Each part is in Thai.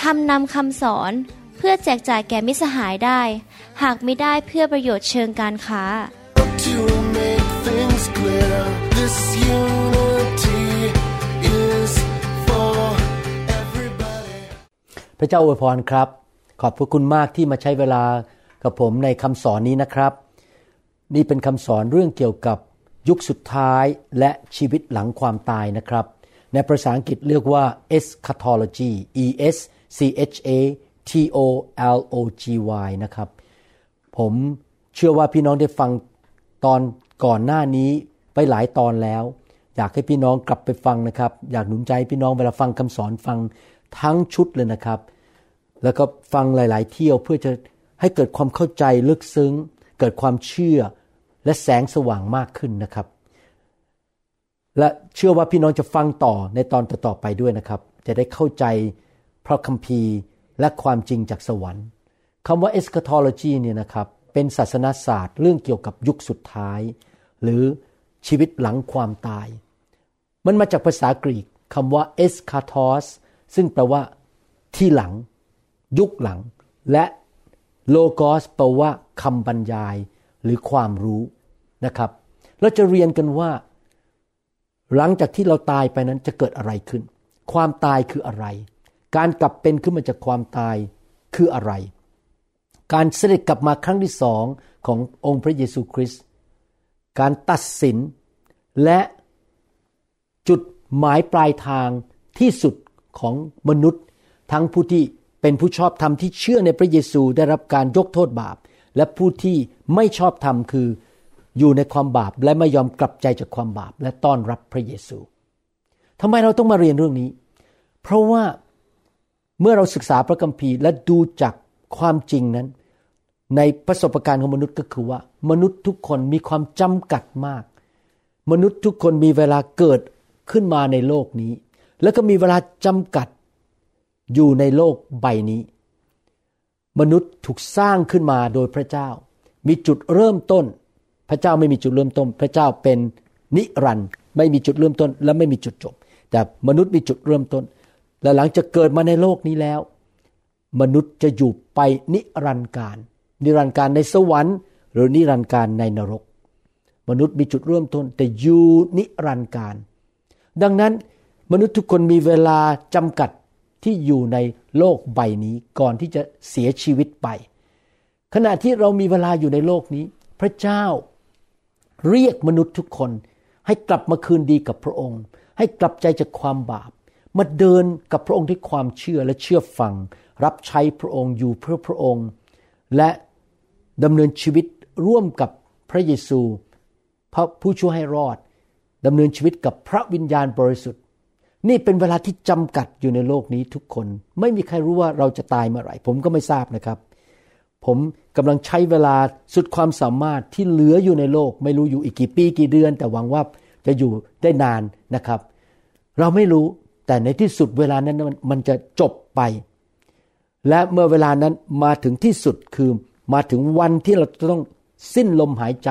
ทำนำคำสอนเพื่อแจกจ่ายแก่มิสหายได้ หากไม่ได้เพื่อประโยชน์เชิงการค้า To make things clear, this unity is for everybody. พระเจ้าอวยพรครับ ขอบพระคุณมากที่มาใช้เวลากับผมในคำสอนนี้นะครับ นี่เป็นคำสอนเรื่องเกี่ยวกับยุคสุดท้ายและชีวิตหลังความตายนะครับ ในภาษาอังกฤษเรียกว่า eschatology e s c h a t o l o g y นะครับ ผมเชื่อว่าพี่น้องได้ฟังตอนก่อนหน้านี้ไปหลายตอนแล้ว อยากให้พี่น้องกลับไปฟังนะครับ อยากหนุนใจพี่น้องเวลาฟังคำสอนฟังทั้งชุดเลยนะครับ แล้วก็ฟังหลาย ๆ เที่ยวเพื่อจะให้เกิดความเข้าใจลึกซึ้ง เกิดความเชื่อและแสงสว่างมากขึ้นนะครับ และเชื่อว่าพี่น้องจะฟังต่อในตอนต่อๆไปด้วยนะครับ จะได้เข้าใจ พระคัมภีร์และความจริงจากสวรรค์คำว่า eschatology เนี่ยนะครับเป็นศาสนาศาสตร์เรื่องเกี่ยวกับยุคสุดท้าย หรือชีวิตหลังความตาย มันมาจากภาษากรีกคำว่า eschatos ซึ่งแปลว่าที่หลัง ยุคหลัง และ logos แปลว่าคำบรรยายหรือความรู้นะครับ เราจะเรียนกันว่า หลังจากที่เราตายไปนั้นจะเกิดอะไรขึ้น ความตายคืออะไร การกลับเป็นขึ้นมาจากความตายคืออะไร การเสด็จกลับมาครั้งที่สองขององค์พระเยซูคริสต์การตัดสินและจุดหมายปลายทางที่สุดของมนุษย์ ทั้งผู้ที่เป็นผู้ชอบธรรมที่เชื่อในพระเยซูได้รับการยกโทษบาป และผู้ที่ไม่ชอบธรรมคืออยู่ในความบาปและไม่ยอมกลับใจจากความบาป และต้อนรับพระเยซูทำไมเราต้องมาเรียนเรื่องนี้ เพราะว่า เมื่อเราศึกษาพระคัมภีร์และดูจากความจริงนั้น ในประสบการณ์ของมนุษย์ก็คือว่า มนุษย์ทุกคนมีความจำกัดมาก มนุษย์ทุกคนมีเวลาเกิดขึ้นมาในโลกนี้ แล้วก็มีเวลาจำกัดอยู่ในโลกใบนี้ มนุษย์ถูกสร้างขึ้นมาโดยพระเจ้า มีจุดเริ่มต้น พระเจ้าไม่มีจุดเริ่มต้น พระเจ้าเป็นนิรันดร์ไม่มีจุดเริ่มต้น และไม่มีจุดจบ แต่มนุษย์มีจุดเริ่มต้น และหลังจากเกิดมาในโลกนี้แล้ว มนุษย์จะอยู่ไปนิรันดร์การ นิรันดร์การในสวรรค์ หรือนิรันดร์การในนรก มนุษย์มีจุดเริ่มต้นแต่อยู่นิรันดร์การ ดังนั้นมนุษย์ทุกคนมีเวลาจำกัดที่อยู่ในโลกใบนี้ก่อนที่จะเสียชีวิตไป ขณะที่เรามีเวลาอยู่ในโลกนี้ พระเจ้าเรียกมนุษย์ทุกคนให้กลับมาคืนดีกับพระองค์ ให้กลับใจจากความบาป มาเดินกับพระองค์ด้วยความเชื่อและเชื่อฟัง รับใช้พระองค์อยู่เพื่อพระองค์ และดำเนินชีวิตร่วมกับพระเยซู พระผู้ช่วยให้รอดดำเนินชีวิตกับพระวิญญาณบริสุทธิ์ นี่เป็นเวลาที่จำกัดอยู่ในโลกนี้ทุกคน ไม่มีใครรู้ว่าเราจะตายเมื่อไหร่ ผมก็ไม่ทราบนะครับ ผมกำลังใช้เวลาสุดความสามารถที่เหลืออยู่ในโลก ไม่รู้อยู่อีกกี่ปีกี่เดือน แต่หวังว่าจะอยู่ได้นานนะครับ เราไม่รู้ แต่ในที่สุดเวลานั้นมันจะจบไป และเมื่อเวลานั้นมาถึงที่สุดคือมาถึงวันที่เราต้องสิ้นลมหายใจ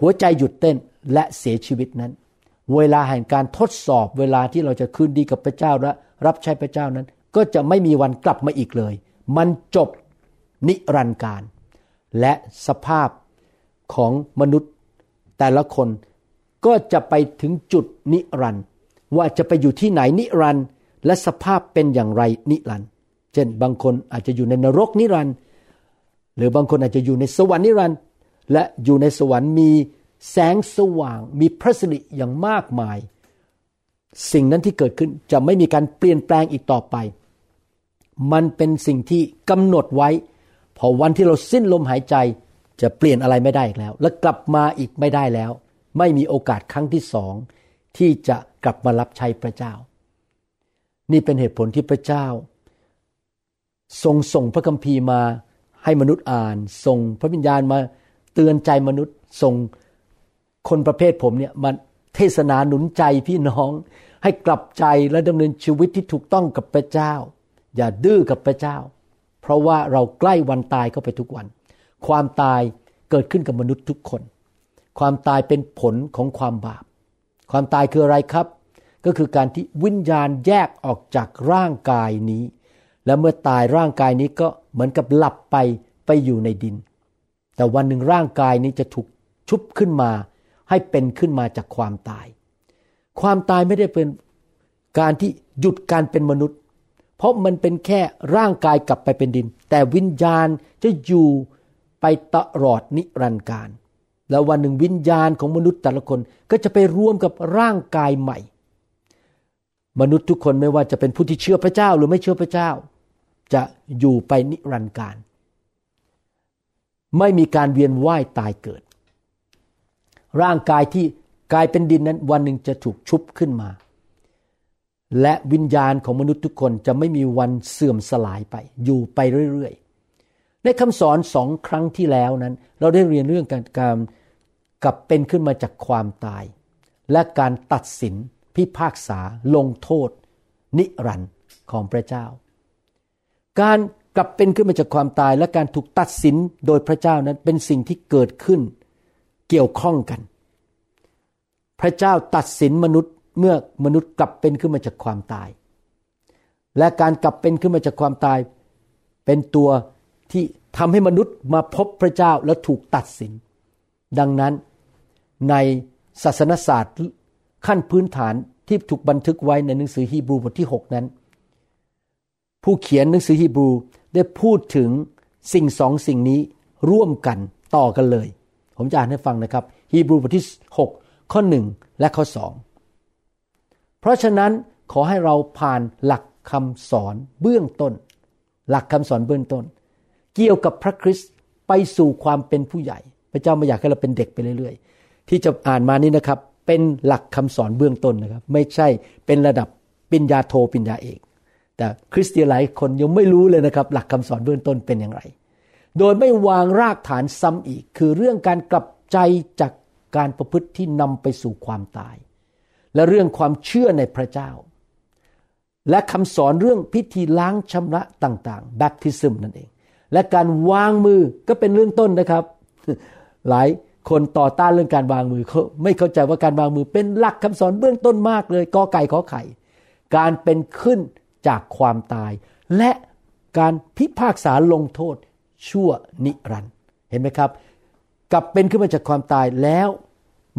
หัวใจหยุดเต้นและเสียชีวิตนั้น เวลาแห่งการทดสอบเวลาที่เราจะคืนดีกับพระเจ้าและรับใช้พระเจ้านั้น ก็จะไม่มีวันกลับมาอีกเลย มันจบนิรันดร์การ และสภาพของมนุษย์แต่ละคนก็จะไปถึงจุดนิรันดร์ ว่าจะไปอยู่ที่ไหนนิรันดร์และสภาพเป็นอย่างไรนิรันดร์เช่นบางคนอาจจะอยู่ในนรกนิรันดร์หรือบางคนอาจจะอยู่ในสวรรค์นิรันดร์และอยู่ในสวรรค์มีแสงสว่างมีพระสิริอย่างมากมาย สิ่งนั้นที่เกิดขึ้นจะไม่มีการเปลี่ยนแปลงอีกต่อไป มันเป็นสิ่งที่กำหนดไว้ พอวันที่เราสิ้นลมหายใจจะเปลี่ยนอะไรไม่ได้อีกแล้ว และกลับมาอีกไม่ได้แล้ว ไม่มีโอกาสครั้งที่สอง ที่จะกลับมารับใช้พระเจ้า นี่เป็นเหตุผลที่พระเจ้า ทรงส่งพระคัมภีร์มาให้มนุษย์อ่าน ส่งพระวิญญาณมาเตือนใจมนุษย์ ส่งคนประเภทผมเนี่ยมาเทศนาหนุนใจพี่น้อง ให้กลับใจและดำเนินชีวิตที่ถูกต้องกับพระเจ้า อย่าดื้อกับพระเจ้า เพราะว่าเราใกล้วันตายเข้าไปทุกวัน ความตายเกิดขึ้นกับมนุษย์ทุกคน ความตายเป็นผลของความบาป ความตายคืออะไรครับ ก็คือการที่วิญญาณแยกออกจากร่างกายนี้ และเมื่อตายร่างกายนี้ก็เหมือนกับหลับไปไปอยู่ในดิน แต่วันหนึ่งร่างกายนี้จะถูกชุบขึ้นมา ให้เป็นขึ้นมาจากความตาย ความตายไม่ได้เป็นการที่หยุดการเป็นมนุษย์ เพราะมันเป็นแค่ร่างกายกลับไปเป็นดิน แต่วิญญาณจะอยู่ไปตลอดนิรันดร์การ แล้ววันหนึ่งวิญญาณของมนุษย์แต่ละคนก็จะไปร่วมกับร่างกายใหม่ มนุษย์ทุกคนไม่ว่าจะเป็นผู้ที่เชื่อพระเจ้าหรือไม่เชื่อพระเจ้า จะอยู่ไปนิรันดร์การ ไม่มีการเวียนว่ายตายเกิด ร่างกายที่กลายเป็นดินนั้นวันหนึ่งจะถูกชุบขึ้นมา และวิญญาณของมนุษย์ทุกคนจะไม่มีวันเสื่อมสลายไป อยู่ไปเรื่อยๆในคำสอนสองครั้งที่แล้วนั้น เราได้เรียนเรื่องการการ กลับเป็นขึ้นมาจากความตาย และการตัดสินพิพากษาลงโทษ นิรันดร์ของพระเจ้า การกลับเป็นขึ้นมาจากความตาย และการถูกตัดสินโดยพระเจ้านั้นเป็นสิ่งที่เกิดขึ้นเกี่ยวข้องกัน พระเจ้าตัดสินมนุษย์เมื่อมนุษย์กลับเป็นขึ้นมาจากความตาย และการกลับเป็นขึ้นมาจากความตาย เป็นตัวที่ทำให้มนุษย์มาพบพระเจ้าและถูกตัดสิน ดังนั้น ในศาสนศาสตร์ขั้นพื้นฐานที่ถูกบันทึกไว้ในหนังสือฮีบรูบทที่ 6 นั้น ผู้เขียนหนังสือฮีบรูได้พูดถึงสิ่งสองสิ่งนี้ร่วมกันต่อกันเลย ผมจะอ่านให้ฟังนะครับ ฮีบรูบทที่ 6 ข้อ 1 และข้อ 2 เพราะฉะนั้นขอให้เราผ่านหลักคำสอนเบื้องต้น หลักคำสอนเบื้องต้น เกี่ยวกับพระคริสต์ไปสู่ความเป็นผู้ใหญ่ พระเจ้าไม่อยากให้เราเป็นเด็กไปเรื่อยๆ ที่จะอ่านมานี้นะครับ เป็นหลักคำสอนเบื้องต้นนะครับ ไม่ใช่เป็นระดับปิญญาโทปิญญาเอก แต่คริสเตียนหลายคนยังไม่รู้เลยนะครับ หลักคำสอนเบื้องต้นเป็นอย่างไร โดยไม่วางรากฐานซ้ำอีก คือเรื่องการกลับใจจากการประพฤติที่นำไปสู่ความตาย และเรื่องความเชื่อในพระเจ้า และคำสอนเรื่องพิธีล้างชำระต่างๆแบปทิซึมนั่นเอง และการวางมือก็เป็นเรื่องต้นนะครับ หลาย คนต่อต้านเรื่องการวางมือเขาไม่เข้าใจว่าการวางมือเป็นหลักคำสอนเบื้องต้นมากเลยกอไก่ขอไข่ การเป็นขึ้นจากความตาย และการพิพากษาลงโทษชั่วนิรันด์เห็นไหมครับ กลับเป็นขึ้นมาจากความตายแล้ว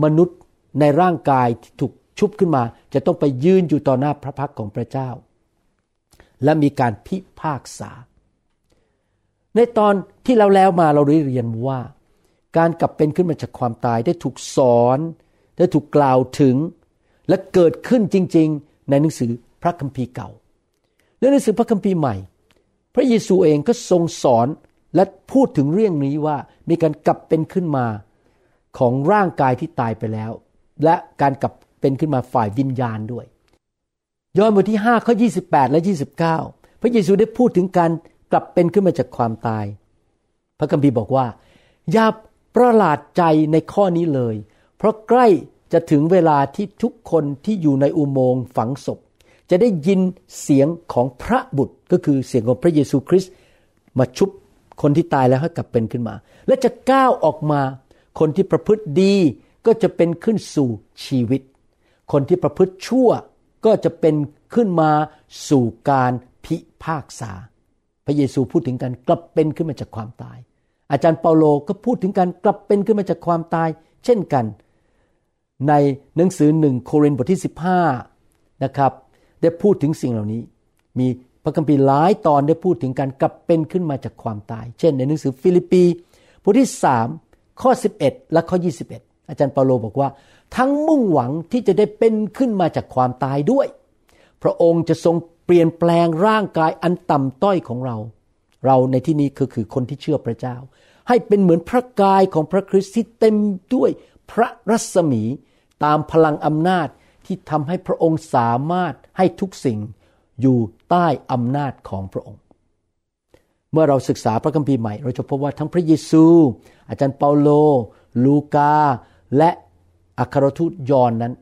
มนุษย์ในร่างกายที่ถูกชุบขึ้นมา จะต้องไปยืนอยู่ต่อหน้าพระพักของพระเจ้า และมีการพิพากษา ในตอนที่เราแล้วมาเราได้เรียนว่า การกลับเป็นขึ้นมาจากความตายได้ถูกสอน ได้ถูกกล่าวถึง และเกิดขึ้นจริง ๆ ในหนังสือพระคัมภีร์เก่าและหนังสือพระคัมภีร์ใหม่ พระเยซูเองก็ทรงสอนและพูดถึงเรื่องนี้ว่ามีการกลับเป็นขึ้นมาของร่างกายที่ตายไปแล้ว และการกลับเป็นขึ้นมาฝ่ายวิญญาณด้วย ยอห์นบทที่5ข้อ28 และ 29 พระเยซูได้พูดถึงการกลับเป็นขึ้นมาจากความตาย พระคัมภีร์บอกว่าอย่า ประหลาดใจในข้อนี้เลย เพราะใกล้จะถึงเวลาที่ทุกคนที่อยู่ในอุโมงค์ฝังศพ จะได้ยินเสียงของพระบุตรก็คือเสียงของพระเยซูคริสต์มาชุบคนที่ตายแล้วให้กลับเป็นขึ้นมา และจะก้าวออกมา คนที่ประพฤติดีก็จะเป็นขึ้นสู่ชีวิต คนที่ประพฤติชั่วก็จะเป็นขึ้นมาสู่การพิพากษา พระเยซูพูดถึงการกลับเป็นขึ้นมาจากความตาย อาจารย์เปาโลก็พูดถึงการกลับเป็นขึ้นมาจากความตาย เช่นกัน ในหนังสือหนึ่งโครินธ์บทที่ 15นะครับได้พูดถึงสิ่งเหล่านี้ มีพระคัมภีร์หลายตอนได้พูดถึงการกลับเป็นขึ้นมาจากความตาย เช่น ในหนังสือฟิลิปปีบทที่ 3 ข้อ 11 และข้อ 21 อาจารย์เปาโลบอกว่า ทั้งมุ่งหวังที่จะได้เป็นขึ้นมาจากความตายด้วย พระองค์จะทรงเปลี่ยนแปลงร่างกายอันต่ำต้อยของเรา เราในที่นี้ก็คือคนที่เชื่อพระเจ้า ให้เป็นเหมือนพระกายของพระคริสต์ที่เต็มด้วยพระรัศมีตามพลังอำนาจที่ทำให้พระองค์สามารถให้ทุกสิ่งอยู่ใต้อำนาจของพระองค์ เมื่อเราศึกษาพระคัมภีร์ใหม่ เราจะพบว่าทั้งพระเยซู อาจารย์เปาโล ลูกา และอัครทูตยอนนั้น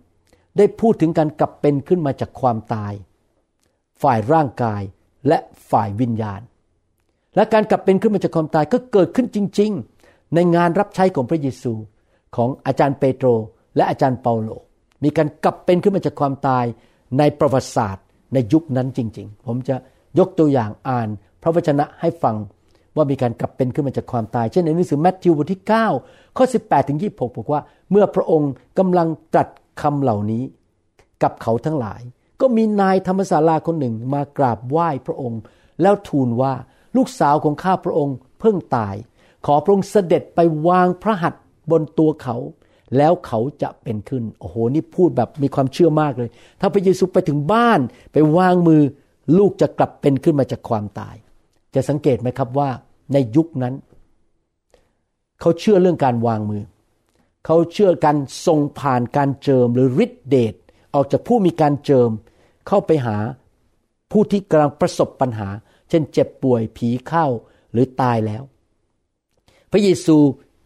ได้พูดถึงการกลับเป็นขึ้นมาจากความตาย ฝ่ายร่างกายและฝ่ายวิญญาณ และการกลับเป็นขึ้นมาจากความตายก็เกิดขึ้นจริง ๆ ในงานรับใช้ของพระเยซูของอาจารย์เปโตร และอาจารย์เปาโล มีการกลับเป็นขึ้นมาจากความตายในประวัติศาสตร์ ในยุคนั้นจริง ๆ ผมจะยกตัวอย่างอ่าน พระวจนะให้ฟังว่ามีการกลับเป็นขึ้นมาจากความตาย เช่นในหนังสือแมทธิวบทที่ 9 ข้อ 18ถึง26 บอกว่า เมื่อพระองค์กำลังตรัสคำเหล่านี้กับเขาทั้งหลาย ก็มีนายธรรมศาลาคนหนึ่งมากราบไหว้พระองค์ แล้วทูลว่า ลูกสาวของข้าพระองค์เพิ่งตาย ขอพระองค์เสด็จไปวางพระหัตถ์บนตัวเขา แล้วเขาจะเป็นขึ้น โอ้โห นี่พูดแบบมีความเชื่อมากเลย ถ้าพระเยซูไปถึงบ้านไปวางมือลูกจะกลับเป็นขึ้นมาจากความตาย จะสังเกตไหมครับว่าในยุคนั้น เขาเชื่อเรื่องการวางมือ เขาเชื่อการส่งผ่านการเจิมหรือฤทธิเดชออกจากผู้มีการเจิม เข้าไปหาผู้ที่กำลังประสบปัญหา เช่นเจ็บป่วยผีเข้าหรือตายแล้ว พระเยซู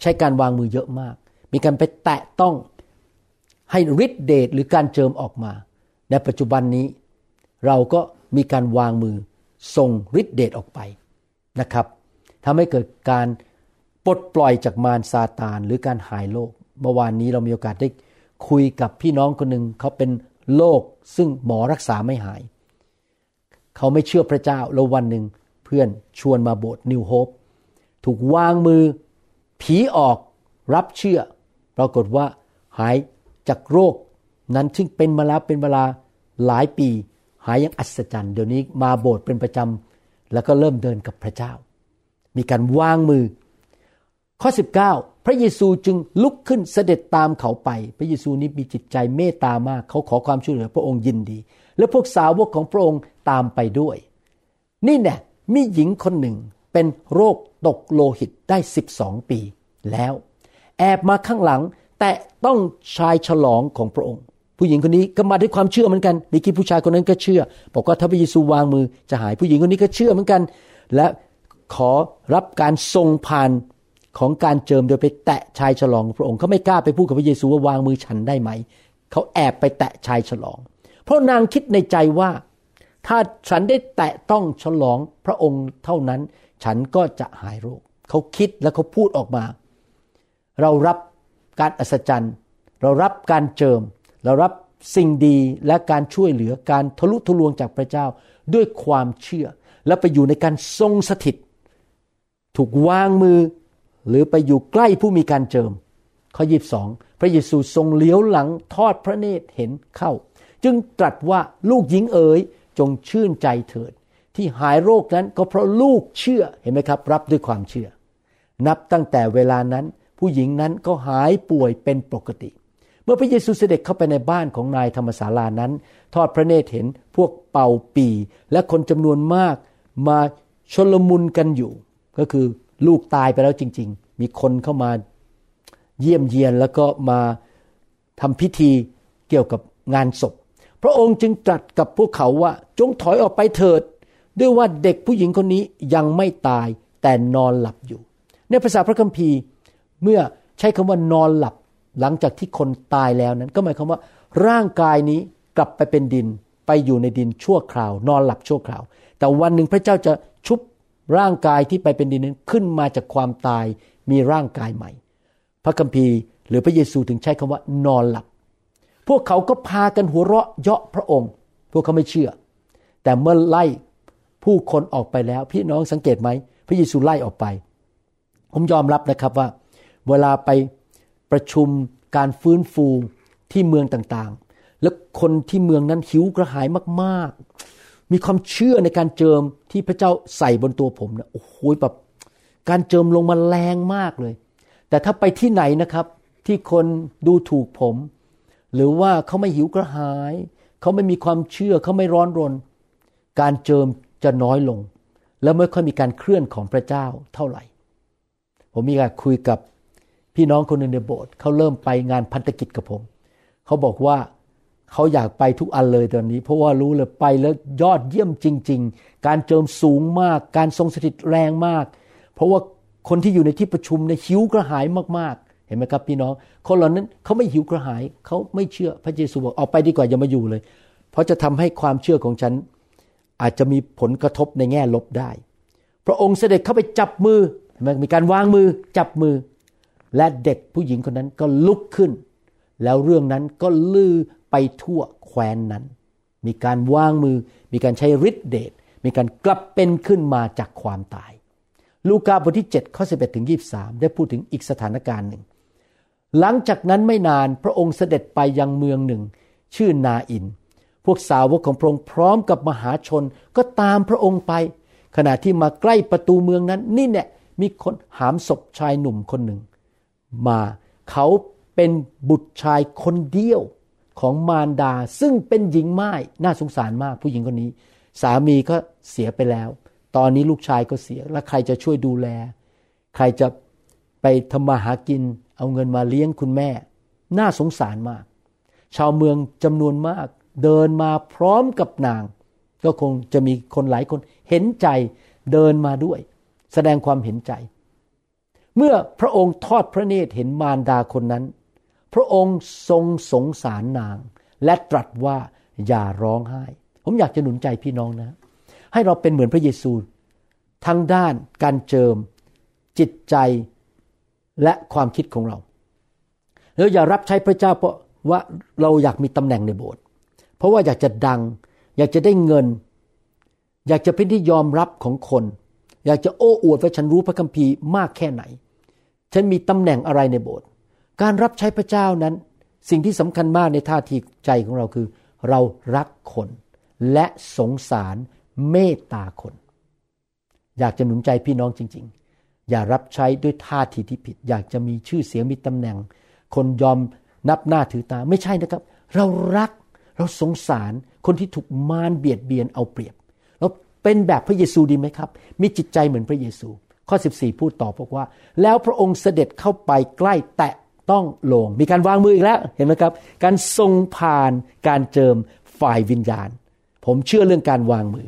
ใช้การวางมือเยอะมาก มีการไปแตะต้องให้ฤทธิเดชหรือการเจิมออกมา ในปัจจุบันนี้ เราก็มีการวางมือส่งฤทธิเดชออกไปนะครับทำให้เกิดการปลดปล่อยจากมารซาตานหรือการหายโรคเมื่อวานนี้เรามีโอกาสได้คุยกับพี่น้องคนหนึ่งเขาเป็นโรคซึ่งหมอรักษาไม่หาย เขาไม่เชื่อพระเจ้าแล้ววันหนึ่งเพื่อนชวนมาโบสถ์นิวโฮปถูกวางมือ ผีออกรับเชื่อ ปรากฏว่าหายจากโรคนั้นซึ่งเป็นมาแล้วเป็นเวลาหลายปี หายอย่างอัศจรรย์ เดี๋ยวนี้มาโบสถ์เป็นประจำแล้วก็เริ่มเดินกับพระเจ้า มีการวางมือ ข้อ 19 พระเยซูจึงลุกขึ้นเสด็จตามเขาไป พระเยซูนี้มีจิตใจเมตตามาก เขาขอความช่วยเหลือพระองค์ยินดี และพวกสาวกของพระองค์ ตามไปด้วย นี่แน่มีหญิงคนหนึ่งเป็นโรคตกโลหิตได้ 12 ปี แล้ว แอบมาข้างหลัง แต่ต้องชายฉลองของพระองค์ ผู้หญิงคนนี้ก็มาด้วยความเชื่อเหมือนกันมีกี่ผู้ชายคนนั้นก็เชื่อบอกว่าถ้าพระเยซูวางมือจะหายผู้หญิงคนนี้ก็เชื่อเหมือนกัน และขอรับการทรงผ่านของการเจิมโดยไปแตะชายฉลองพระองค์เขาไม่กล้าไปพูดกับพระเยซูว่าวางมือฉันได้ไหม เขาแอบไปแตะชายฉลอง เพราะนางคิดในใจว่า ถ้าฉันได้แตะต้องฉลองพระองค์เท่านั้น ฉันก็จะหายโรค เขาคิดแล้วเขาพูดออกมา เรารับการอัศจรรย์ เรารับการเจิม เรารับสิ่งดีและการช่วยเหลือการทะลุทะลวงจากพระเจ้าด้วยความเชื่อ และไปอยู่ในการทรงสถิต ถูกวางมือ หรือไปอยู่ใกล้ผู้มีการเจิม ข้อยีบสองพระเยซูทรงเลี้ยวหลังทอดพระเนตรเห็นเข้า จึงตรัสว่าลูกหญิงเอ๋ย จงชื่นใจเถิด ที่หายโรคนั้นก็เพราะลูกเชื่อเห็นไหมครับ รับด้วยความเชื่อ นับตั้งแต่เวลานั้นผู้หญิงนั้นก็หายป่วยเป็นปกติ เมื่อพระเยซูเสด็จเข้าไปในบ้านของนายธรรมศาลานั้น ทอดพระเนตรเห็นพวกเป่าปีและคนจำนวนมากมาชลมุนกันอยู่ ก็คือลูกตายไปแล้วจริง ๆ มีคนเข้ามาเยี่ยมเยียนแล้วก็มาทำพิธีเกี่ยวกับงานศพ พระองค์จึงตรัสกับพวกเขาว่าจงถอยออกไปเถิด ด้วยว่าเด็กผู้หญิงคนนี้ยังไม่ตายแต่นอนหลับอยู่ ในภาษาพระคัมภีร์เมื่อใช้คำว่านอนหลับหลังจากที่คนตายแล้วนั้น ก็หมายความว่า ร่างกายนี้กลับไปเป็นดินไปอยู่ในดินชั่วคราวนอนหลับชั่วคราว แต่วันหนึ่งพระเจ้าจะชุบร่างกายที่ไปเป็นดินนั้นขึ้นมาจากความตายมีร่างกายใหม่ พระคัมภีร์หรือพระเยซูถึงใช้คำว่านอนหลับ พวกเขาก็พากันหัวเราะเยาะพระองค์ พวกเขาไม่เชื่อ แต่เมื่อไล่ผู้คนออกไปแล้ว พี่น้องสังเกตไหม พระเยซูไล่ออกไป ผมยอมรับนะครับว่า เวลาไปประชุมการฟื้นฟูที่เมืองต่างๆ แล้วคนที่เมืองนั้นหิวกระหายมากๆ มีความเชื่อในการเจิมที่พระเจ้าใส่บนตัวผมนะโอ้โหแบบการเจิมลงมาแรงมากเลย แต่ถ้าไปที่ไหนนะครับที่คนดูถูกผม หรือว่าเขาไม่หิวกระหาย เขาไม่มีความเชื่อเขาไม่ร้อนรน การเจิมจะน้อยลง แล้วไม่ค่อยมีการเคลื่อนของพระเจ้าเท่าไหร่ ผมมีการคุยกับพี่น้องคนหนึ่งในโบสถ์เขาเริ่มไปงานพันธกิจกับผม เขาบอกว่าเขาอยากไปทุกอันเลยตอนนี้ เพราะว่ารู้เลยไปแล้วยอดเยี่ยมจริง ๆ การเจิมสูงมาก การทรงสถิตแรงมาก เพราะว่าคนที่อยู่ในที่ประชุมเนี่ยหิวกระหายมากๆ ห็นไหมครับพี่น้องคนเหล่านั้นเขาไม่หิวกระหายเขาไม่เชื่อพระเยซูบอกออกไปดีกว่าอย่ามาอยู่เลย เพราะจะทำให้ความเชื่อของฉัน อาจจะมีผลกระทบในแง่ลบได้ พระองค์เสด็จเข้าไปจับมือเห็นไหมมีการวางมือจับมือ และเด็กผู้หญิงคนนั้นก็ลุกขึ้น แล้วเรื่องนั้นก็ลือไปทั่วแคว้นนั้น มีการวางมือ มีการใช้ฤทธิเดชมีการกลับเป็นขึ้นมาจากความตาย ลูกาบทที่7ข้อ11ถึง23 ได้พูดถึงอีกสถานการณ์หนึ่ง หลังจากนั้นไม่นานพระองค์เสด็จไปยังเมืองหนึ่ง ชื่อนาอิน พวกสาวกของพระองค์พร้อมกับมหาชนก็ตามพระองค์ไป ขณะที่มาใกล้ประตูเมืองนั้น นี่เนี่ยมีคนหามศพชายหนุ่มคนหนึ่ง มาเขาเป็นบุตรชายคนเดียวของมารดาซึ่งเป็นหญิงไม้น่าสงสารมากผู้หญิงคนนี้ สามีก็เสียไปแล้ว ตอนนี้ลูกชายก็เสีย แล้วใครจะช่วยดูแล ใครจะไปทำมาหากิน เอาเงินมาเลี้ยงคุณแม่ น่าสงสารมาก ชาวเมืองจำนวนมาก เดินมาพร้อมกับนาง ก็คงจะมีคนหลายคนเห็นใจเดินมาด้วย แสดงความเห็นใจ เมื่อพระองค์ทอดพระเนตรเห็นมารดาคนนั้น พระองค์ทรงสงสารนาง และตรัสว่าอย่าร้องไห้ ผมอยากจะหนุนใจพี่น้องนะ ให้เราเป็นเหมือนพระเยซูทั้งด้านการเจิม จิตใจ และความคิดของเราเราอย่ารับใช้พระเจ้าเพราะว่าเราอยากมีตำแหน่งในโบสถ์เพราะว่าอยากจะดัง อยากจะได้เงิน อยากจะเป็นที่ยอมรับของคน อยากจะโอ้อวดว่าฉันรู้พระคัมภีร์มากแค่ไหน ฉันมีตำแหน่งอะไรในโบสถ์การรับใช้พระเจ้านั้น สิ่งที่สำคัญมากในท่าทีใจของเราคือ เรารักคน และสงสารเมตตาคน อยากจะหนุนใจพี่น้องจริง ๆ อย่ารับใช้ด้วยท่าทีที่ผิด อยากจะมีชื่อเสียงมีตำแหน่ง คนยอมนับหน้าถือตาไม่ใช่นะครับ เรารักเราสงสารคนที่ถูกมารเบียดเบียนเอาเปรียบ เราเป็นแบบพระเยซูดีไหมครับ มีจิตใจเหมือนพระเยซู ข้อ 14 พูดต่อบอกว่า แล้วพระองค์เสด็จเข้าไปใกล้แตะต้องลง มีการวางมืออีกแล้วเห็นไหมครับ การทรงผ่านการเจิมฝ่ายวิญญาณ ผมเชื่อเรื่องการวางมือ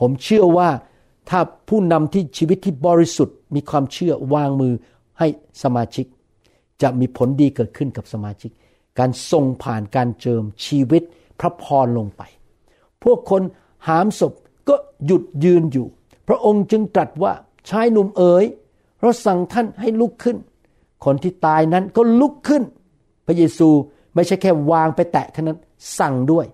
ผมเชื่อว่า ถ้าผู้นำที่ชีวิตที่บริสุทธิ์ มีความเชื่อวางมือให้สมาชิก จะมีผลดีเกิดขึ้นกับสมาชิก การทรงผ่านการเจิมชีวิตพระพรลงไป พวกคนหามศพก็หยุดยืนอยู่ พระองค์จึงตรัสว่าชายหนุ่มเอ๋ยเราสั่งท่านให้ลุกขึ้น คนที่ตายนั้นก็ลุกขึ้น พระเยซูไม่ใช่แค่วางไปแตะเท่านั้นสั่งด้วย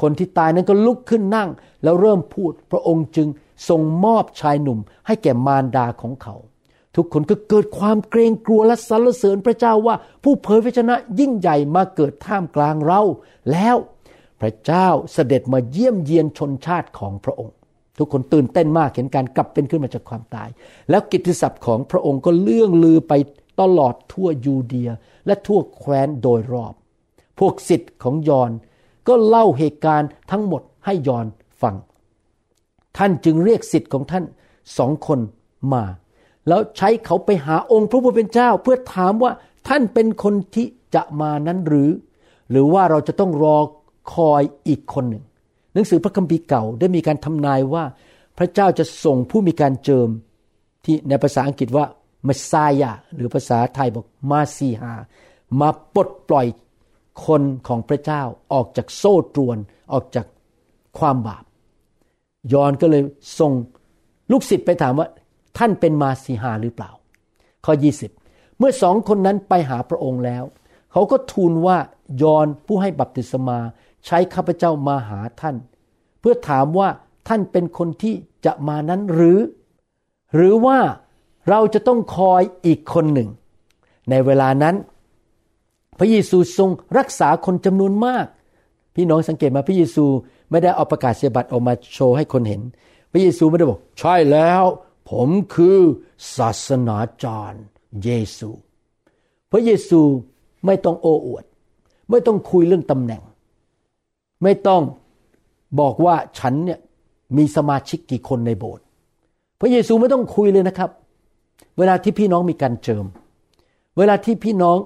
คนที่ตายนั้นก็ลุกขึ้นนั่ง แล้วเริ่มพูด พระองค์จึง ทรงมอบชายหนุ่มให้แก่มารดาของเขา ทุกคนก็เกิดความเกรงกลัวและสรรเสริญพระเจ้าว่าผู้เผยพระชนะยิ่งใหญ่มาเกิดท่ามกลางเรา แล้วพระเจ้าเสด็จมาเยี่ยมเยียนชนชาติของพระองค์ ทุกคนตื่นเต้นมากเห็นการกลับเป็นขึ้นมาจากความตาย แล้วกิตติศัพท์ของพระองค์ก็เลื่องลือไปตลอดทั่วยูเดียและทั่วแคว้นโดยรอบ พวกสิทธิ์ของยอนก็เล่าเหตุการณ์ทั้งหมดให้ยอนฟัง ท่านจึงเรียกสิทธิ์ของท่านสองคนมา แล้วใช้เขาไปหาองค์พระผู้เป็นเจ้า เพื่อถามว่าท่านเป็นคนที่จะมานั้นหรือ หรือว่าเราจะต้องรอคอยอีกคนหนึ่ง หนังสือพระคัมภีร์เก่าได้มีการทำนายว่า พระเจ้าจะส่งผู้มีการเจิมที่ในภาษาอังกฤษว่ามาซายาหรือภาษาไทยบอกมาซีฮามาปลดปล่อยคนของพระเจ้าออกจากโซ่ตรวนออกจากความบาป ยอนก็เลยส่งลูกศิษย์ไปถามว่าท่านเป็นมาซีฮาหรือเปล่า ข้อ 20 เมื่อสองคนนั้นไปหาพระองค์แล้ว เขาก็ทูลว่ายอนผู้ให้บัพติศมาใช้ข้าพเจ้ามาหาท่าน เพื่อถามว่าท่านเป็นคนที่จะมานั้นหรือ หรือว่าเราจะต้องคอยอีกคนหนึ่ง ในเวลานั้น พระเยซูทรงรักษาคนจำนวนมาก พี่น้องสังเกตมาพระเยซู ไม่ได้เอาประกาศเสียบัตรออกมาโชว์ให้คนเห็น พระเยซูไม่ได้บอก ใช่แล้ว ผมคือศาสนาจารย์เยซู พระเยซูไม่ต้องโอ้อวด ไม่ต้องคุยเรื่องตำแหน่ง ไม่ต้องบอกว่าฉันเนี่ยมีสมาชิกกี่คนในโบสถ์พระเยซูไม่ต้องคุยเลยนะครับ เวลาที่พี่น้องมีการเจิม เวลาที่พี่น้อง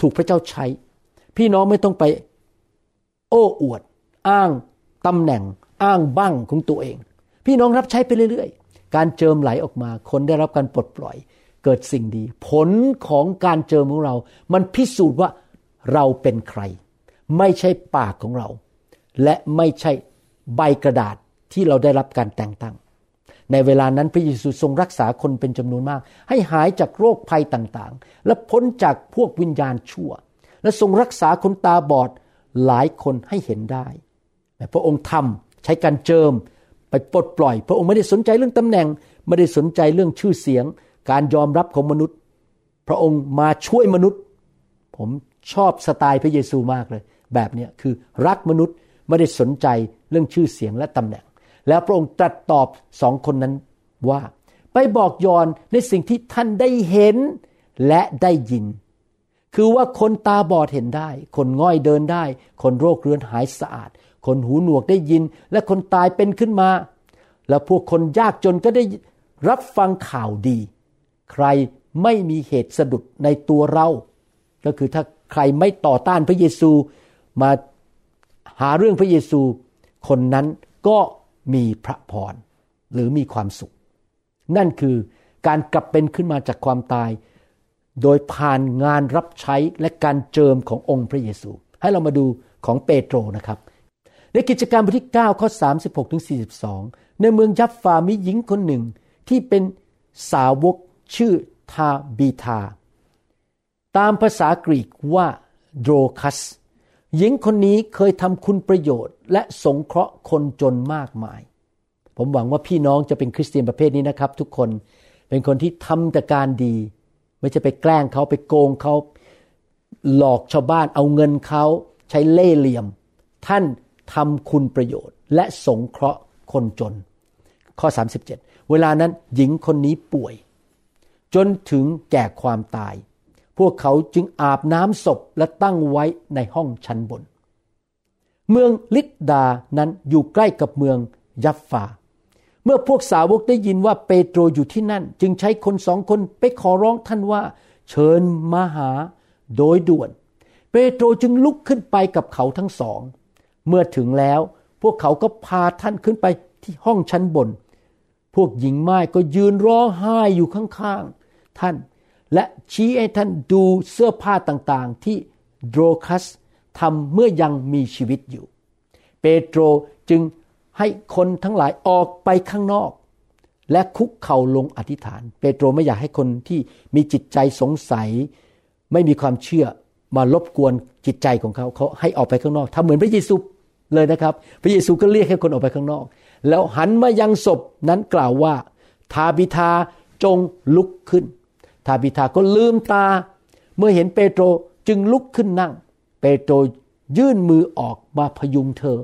ถูกพระเจ้าใช้ พี่น้องไม่ต้องไปโอ้อวด อ้าง ตำแหน่งอ้างบ้างของตัวเอง พี่น้องรับใช้ไปเรื่อยๆ การเจิมไหลออกมา คนได้รับการปลดปล่อย เกิดสิ่งดี ผลของการเจิมของเรา มันพิสูจน์ว่าเราเป็นใคร ไม่ใช่ปากของเรา และไม่ใช่ใบกระดาษที่เราได้รับการแต่งตั้ง ในเวลานั้นพระเยซูทรงรักษาคนเป็นจำนวนมาก ให้หายจากโรคภัยต่างๆ และพ้นจากพวกวิญญาณชั่ว และทรงรักษาคนตาบอดหลายคนให้เห็นได้ แต่พระองค์ทำใช้การเจิมไปปลดปล่อย พระองค์ไม่ได้สนใจเรื่องตำแหน่ง ไม่ได้สนใจเรื่องชื่อเสียง การยอมรับของมนุษย์ พระองค์มาช่วยมนุษย์ ผมชอบสไตล์พระเยซูมากเลย แบบนี้คือรักมนุษย์ไม่ได้สนใจเรื่องชื่อเสียงและตำแหน่ง แล้วพระองค์ตรัสตอบสองคนนั้นว่า ไปบอกยอนในสิ่งที่ท่านได้เห็นและได้ยิน คือว่าคนตาบอดเห็นได้ คนง่อยเดินได้ คนโรคเรื้อนหายสะอาด คนหูหนวกได้ยิน และคนตายเป็นขึ้นมา แล้วพวกคนยากจนก็ได้รับฟังข่าวดี ใครไม่มีเหตุสะดุดในตัวเรา ก็คือถ้าใครไม่ต่อต้านพระเยซูมาหาเรื่องพระเยซู คนนั้นก็มีพระพรหรือมีความสุข นั่นคือการกลับเป็นขึ้นมาจากความตาย โดยผ่านงานรับใช้และการเจิมขององค์พระเยซู ให้เรามาดูของเปโตรนะครับ ในกิจการบทที่9ข้อ36ถึง42 ในเมืองยัฟฟามีหญิงคนหนึ่งที่เป็นสาวกชื่อทาบีทา ตามภาษากรีกว่าโดรคัส หญิงคนนี้เคยทำคุณประโยชน์ และสงเคราะห์คนจนมากมาย ผมหวังว่าพี่น้องจะเป็นคริสเตียนประเภทนี้นะครับ ทุกคนเป็นคนที่ทำแต่การดี ไม่จะไปแกล้งเขาไปโกงเขาหลอกชาวบ้านเอาเงินเขาใช้เล่ห์เหลี่ยม ท่าน ทำคุณประโยชน์ และสงเคราะห์คนจน ข้อ 37 เวลานั้นหญิงคนนี้ป่วย จนถึงแก่ความตาย พวกเขาจึงอาบน้ำศพและตั้งไว้ในห้องชั้นบน เมืองลิดดานั้นอยู่ใกล้กับเมืองยัฟฟาเมื่อพวกสาวกได้ยินว่าเปโตรอยู่ที่นั่น จึงใช้คนสองคนไปขอร้องท่านว่า เชิญมาหาโดยด่วน เปโตรจึงลุกขึ้นไปกับเขาทั้งสอง เมื่อถึงแล้ว พวกเขาก็พาท่านขึ้นไปที่ห้องชั้นบน พวกหญิงไม้ก็ยืนร้องไห้อยู่ข้างๆ ท่าน และชี้ให้ท่านดูเสื้อผ้าต่างๆ ที่โดรคัสทำเมื่อยังมีชีวิตอยู่ เปโตรจึงให้คนทั้งหลายออกไปข้างนอก และคุกเข่าลงอธิษฐาน เปโตรไม่อยากให้คนที่มีจิตใจสงสัย ไม่มีความเชื่อมารบกวนจิตใจของเขาเขาให้ออกไปข้างนอกทำเหมือนพระเยซู เลยนะครับ พระเยซูก็เรียกให้คนออกไปข้างนอก แล้วหันมายังศพนั้นกล่าวว่า ทาบิทาจงลุกขึ้น ทาบิทาก็ลืมตา เมื่อเห็นเปโตรจึงลุกขึ้นนั่ง เปโตรยื่นมือออกมาพยุงเธอ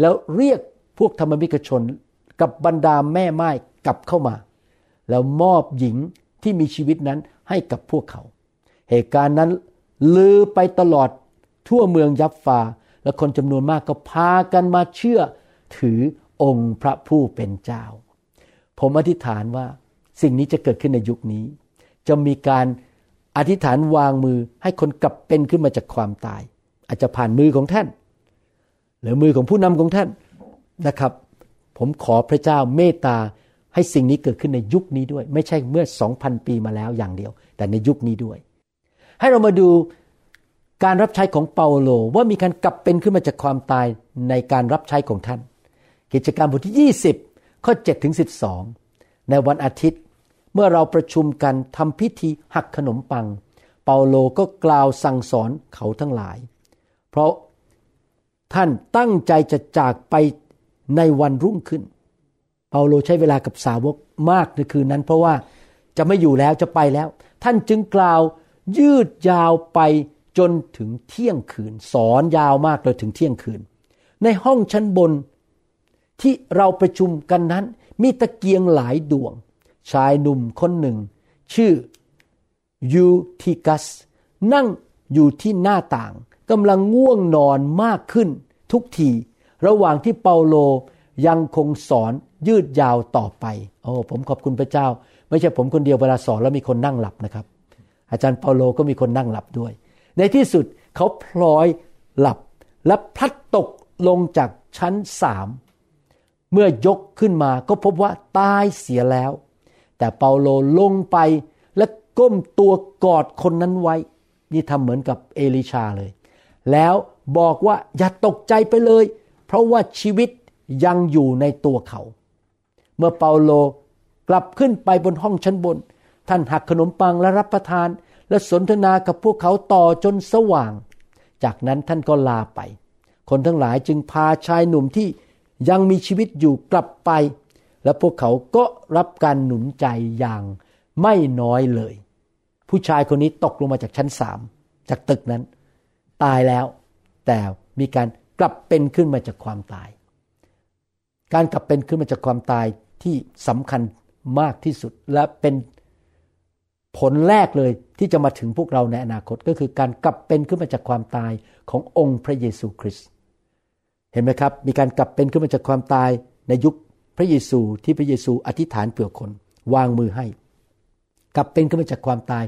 แล้วเรียกพวกธรรมมิกชนกับบรรดาแม่ไม้กลับเข้ามา แล้วมอบหญิงที่มีชีวิตนั้นให้กับพวกเขา เหตุการณ์นั้นลือไปตลอดทั่วเมืองยับฟา และคนจำนวนมากก็พากันมาเชื่อถือองค์พระผู้เป็นเจ้า ผมอธิษฐานว่าสิ่งนี้จะเกิดขึ้นในยุคนี้ จะมีการอธิษฐานวางมือให้คนกลับเป็นขึ้นมาจากความตาย อาจจะผ่านมือของท่าน หรือมือของผู้นำของท่านนะครับ ผมขอพระเจ้าเมตตาให้สิ่งนี้เกิดขึ้นในยุคนี้ด้วย ไม่ใช่เมื่อสองพันปีมาแล้วอย่างเดียว แต่ในยุคนี้ด้วย ให้เรามาดู การรับใช้ของเปาโลว่ามีการกลับเป็นขึ้นมาจากความตายในการรับใช้ของท่าน กิจการบทที่ 20 ข้อ7ถึง12 ในวันอาทิตย์ เมื่อเราประชุมกันทำพิธีหักขนมปัง เปาโลก็กล่าวสั่งสอนเขาทั้งหลาย เพราะท่านตั้งใจจะจากไปในวันรุ่งขึ้น เปาโลใช้เวลากับสาวกมากในคืนนั้น เพราะว่าจะไม่อยู่แล้วจะไปแล้ว ท่านจึงกล่าวยืดยาวไป จนถึงเที่ยงคืน สอนยาวมากเลยถึงเที่ยงคืน ในห้องชั้นบนที่เราประชุมกันนั้น มีตะเกียงหลายดวง ชายหนุ่มคนหนึ่ง ชื่อยูทิกัส นั่งอยู่ที่หน้าต่างกำลังง่วงนอนมากขึ้น ทุกที ระหว่างที่เปาโลยังคงสอนยืดยาวต่อไป โอ้ผมขอบคุณพระเจ้า ไม่ใช่ผมคนเดียวเวลาสอนแล้วมีคนนั่งหลับนะครับ อาจารย์เปาโลก็มีคนนั่งหลับด้วย ในที่สุดเขาพลอยหลับและพลัดตกลงจากชั้นสามเมื่อยกขึ้นมาก็พบว่าตายเสียแล้ว แต่เปาโลลงไปและก้มตัวกอดคนนั้นไว้ นี่ทำเหมือนกับเอลิชาเลย แล้วบอกว่าอย่าตกใจไปเลย เพราะว่าชีวิตยังอยู่ในตัวเขา เมื่อเปาโลกลับขึ้นไปบนห้องชั้นบน ท่านหักขนมปังและรับประทาน และสนทนากับพวกเขาต่อจนสว่าง จากนั้นท่านก็ลาไป คนทั้งหลายจึงพาชายหนุ่มที่ยังมีชีวิตอยู่กลับไป และพวกเขาก็รับการหนุนใจอย่างไม่น้อยเลย ผู้ชายคนนี้ตกลงมาจากชั้นสามจากตึกนั้น ตายแล้ว แต่มีการกลับเป็นขึ้นมาจากความตาย การกลับเป็นขึ้นมาจากความตายที่สำคัญมากที่สุดและเป็นผลแรกเลย ที่จะมาถึงพวกเราในอนาคตก็คือการกลับเป็นขึ้นมาจากความตายขององค์พระเยซูคริสต์เห็นไหมครับ มีการกลับเป็นขึ้นมาจากความตายในยุคพระเยซูที่พระเยซูอธิษฐานเผื่อคนวางมือให้ กลับเป็นขึ้นมาจากความตาย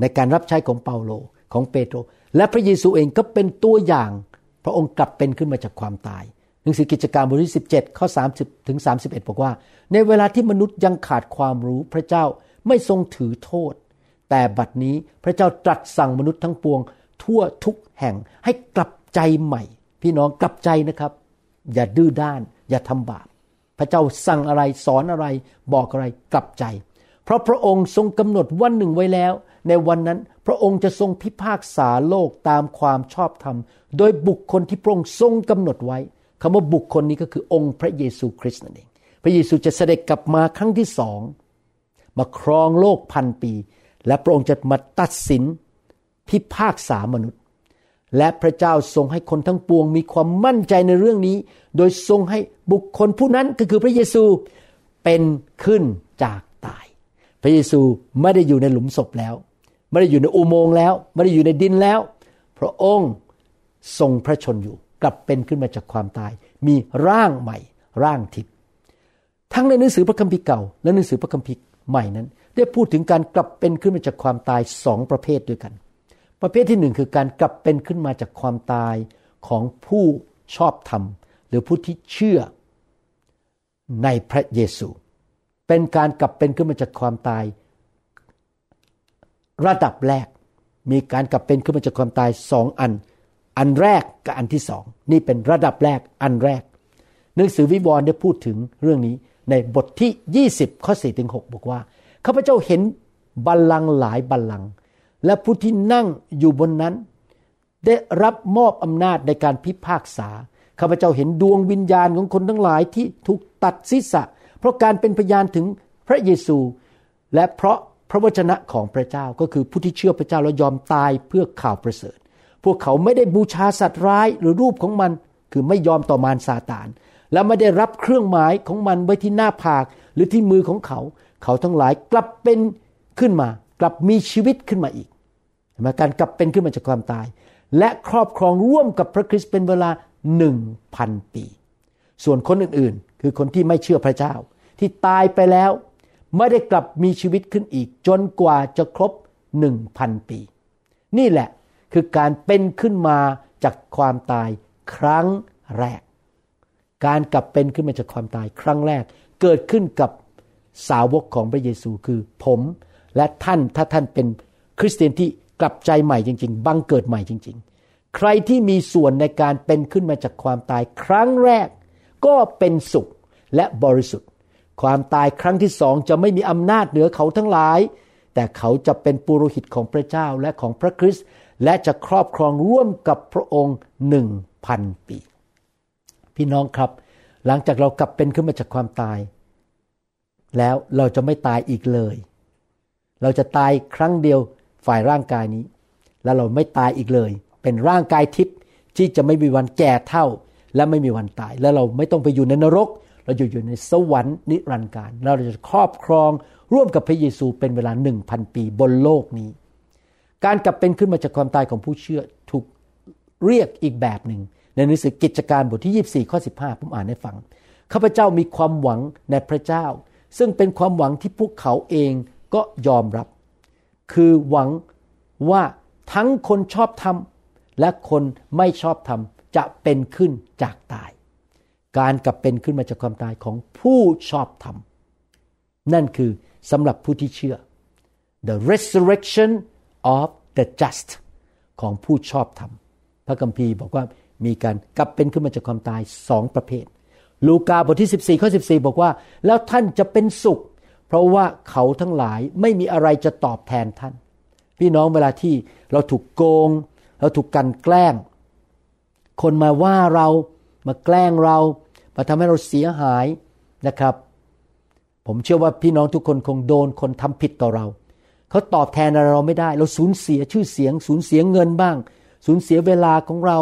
ในการรับใช้ของเปาโลของเปโตร และพระเยซูเองก็เป็นตัวอย่าง พระองค์กลับเป็นขึ้นมาจากความตายหนังสือกิจการบทที่17ข้อ30ถึง31 บอกว่า ในเวลาที่มนุษย์ยังขาดความรู้พระเจ้าไม่ทรงถือโทษ แต่บัดนี้พระเจ้าตรัสสั่งมนุษย์ทั้งปวง ทั่วทุกแห่งให้กลับใจใหม่ พี่น้องกลับใจนะครับ อย่าดื้อด้าน อย่าทำบาป พระเจ้าสั่งอะไรสอนอะไร บอกอะไรกลับใจ เพราะพระองค์ทรงกำหนดวันหนึ่งไว้แล้ว ในวันนั้นพระองค์จะทรงพิพากษาโลกตามความชอบธรรม โดยบุคคลที่พระองค์ทรงกำหนดไว้คำว่าบุคคลนี้ก็คือองค์พระเยซูคริสต์นั่นเองพระเยซูจะเสด็จกลับมาครั้งที่สองมาครองโลกพันปี และพระองค์จะมาตัดสินพิพากษามนุษย์ และพระเจ้าทรงให้คนทั้งปวงมีความมั่นใจในเรื่องนี้ โดยทรงให้บุคคลผู้นั้นก็คือพระเยซูเป็นขึ้นจากตาย พระเยซูไม่ได้อยู่ในหลุมศพแล้ว ไม่ได้อยู่ในอุโมงค์แล้ว ไม่ได้อยู่ในดินแล้ว พระองค์ทรงพระชนอยู่กลับเป็นขึ้นมาจากความตาย มีร่างใหม่ ร่างทิพย์ทั้งในหนังสือพระคัมภีร์เก่า และหนังสือพระคัมภีร์ใหม่นั้น ได้พูดถึงการกลับเป็นขึ้นมาจากความตายสองประเภทด้วยกัน ประเภทที่หนึ่งคือการกลับเป็นขึ้นมาจากความตายของผู้ชอบธรรม หรือผู้ที่เชื่อในพระเยซู เป็นการกลับเป็นขึ้นมาจากความตาย ระดับแรก มีการกลับเป็นขึ้นมาจากความตายสองอัน อันแรกกับอันที่สองนี่เป็นระดับแรกอันแรก หนังสือวิวรณ์ได้พูดถึงเรื่องนี้ในบทที่ 20 ข้อ4ถึง6บอกว่า ข้าพเจ้าเห็นบัลลังก์หลายบัลลังก์และผู้ที่นั่งอยู่บนนั้น ได้รับมอบอำนาจในการพิพากษาข้าพเจ้าเห็นดวงวิญญาณของคนทั้งหลายที่ถูกตัดศีรษะ เพราะการเป็นพยานถึงพระเยซู และเพราะพระวจนะของพระเจ้าก็คือผู้ที่เชื่อพระเจ้าแล้วยอมตายเพื่อข่าวประเสริฐ พวกเขาไม่ได้บูชาสัตว์ร้ายหรือรูปของมัน คือไม่ยอมต่อมารซาตาน และไม่ได้รับเครื่องหมายของมันไว้ที่หน้าผากหรือที่มือของเขา เขาทั้งหลายกลับเป็นขึ้นมา กลับมีชีวิตขึ้นมาอีกเห็นไหมการกลับเป็นขึ้นมาจากความตาย และครอบครองร่วมกับพระคริสต์เป็นเวลาหนึ่งพันปี ส่วนคนอื่นๆ คือคนที่ไม่เชื่อพระเจ้า ที่ตายไปแล้ว ไม่ได้กลับมีชีวิตขึ้นอีก จนกว่าจะครบหนึ่งพันปี นี่แหละคือการเป็นขึ้นมาจากความตายครั้งแรก การกลับเป็นขึ้นมาจากความตายครั้งแรก เกิดขึ้นกับ สาวกของพระเยซูคือผมและท่านถ้าท่านเป็นคริสเตียนที่กลับใจใหม่จริง ๆ บังเกิดใหม่จริง ๆ ใครที่มีส่วนในการเป็นขึ้นมาจากความตายครั้งแรก ก็เป็นสุขและบริสุทธิ์ ความตายครั้งที่สองจะไม่มีอำนาจเหนือเขาทั้งหลาย แต่เขาจะเป็นปุโรหิตของพระเจ้าและของพระคริสต์และจะครอบครองร่วมกับพระองค์หนึ่งพันปี พี่น้องครับ หลังจากเรากลับเป็นขึ้นมาจากความตาย แล้วเราจะไม่ตายอีกเลย เราจะตายครั้งเดียวฝ่ายร่างกายนี้ แล้วเราไม่ตายอีกเลย เป็นร่างกายทิพย์ที่จะไม่มีวันแก่เท่า และไม่มีวันตาย แล้วเราไม่ต้องไปอยู่ในนรก เราอยู่อยู่ในสวรรค์นิรันดร์การเราจะครอบครองร่วมกับพระเยซูเป็นเวลาหนึ่งพันปีบนโลกนี้ การกลับเป็นขึ้นมาจากความตายของผู้เชื่อถูกเรียกอีกแบบหนึ่ง ในหนังสือกิจการบทที่ 24 ข้อ 15 ผมอ่านให้ฟังข้าพเจ้ามีความหวังในพระเจ้า ซึ่งเป็นความหวังที่พวกเขาเองก็ยอมรับ คือหวังว่าทั้งคนชอบธรรมและคนไม่ชอบธรรมจะเป็นขึ้นจากตาย การกลับเป็นขึ้นมาจากความตายของผู้ชอบธรรม นั่นคือสำหรับผู้ที่เชื่อ the resurrection of the just ของผู้ชอบธรรม พระคัมภีร์บอกว่ามีการกลับเป็นขึ้นมาจากความตายสองประเภท ลูกาบทที่ 14ข้อ14 บอกว่า แล้วท่านจะเป็นสุข เพราะว่าเขาทั้งหลายไม่มีอะไรจะตอบแทนท่าน พี่น้องเวลาที่เราถูกโกง เราถูกกันแกล้ง คนมาว่าเรามาแกล้งเรามาทำให้เราเสียหายนะครับ ผมเชื่อว่าพี่น้องทุกคนคงโดนคนทำผิดต่อเรา เขาตอบแทนเราไม่ได้ เราสูญเสียชื่อเสียง สูญเสียเงินบ้าง สูญเสียเวลาของเรา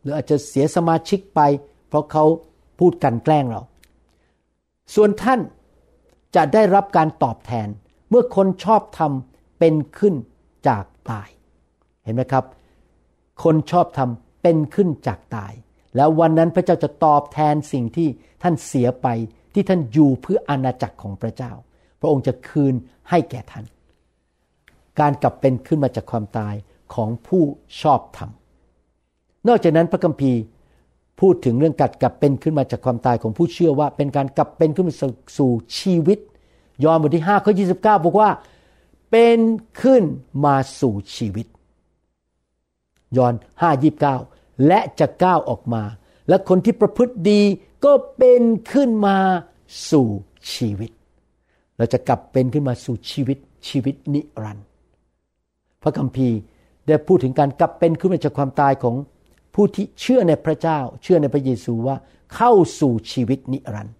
หรืออาจจะเสียสมาชิกไป เพราะเขา พูดกันแกล้งเรา ส่วนท่านจะได้รับการตอบแทนเมื่อคนชอบทำเป็นขึ้นจากตาย เห็นไหมครับ คนชอบทำเป็นขึ้นจากตาย แล้ววันนั้นพระเจ้าจะตอบแทนสิ่งที่ท่านเสียไปที่ท่านอยู่เพื่ออาณาจักรของพระเจ้า พระองค์จะคืนให้แก่ท่าน การกลับเป็นขึ้นมาจากความตายของผู้ชอบธรรม นอกจากนั้นพระคัมภีร์ พูดถึงเรื่องกัดกลับเป็นขึ้นมาจากความตายของผู้เชื่อว่า เป็นการกลับเป็นขึ้นมาสู่ชีวิต ยอห์นบทที่5ข้อ29 บอกว่า เป็นขึ้นมาสู่ชีวิต ยอห์น5 29 และจะก้าวออกมา และคนที่ประพฤติดีก็เป็นขึ้นมาสู่ชีวิต เราจะกลับเป็นขึ้นมาสู่ชีวิตชีวิตนิรันดร์พระคัมภีร์ได้พูดถึงการกลับเป็นขึ้นมาจากความตายของ ผู้ที่เชื่อในพระเจ้า เชื่อในพระเยซูว่าเข้าสู่ชีวิตนิรันดร์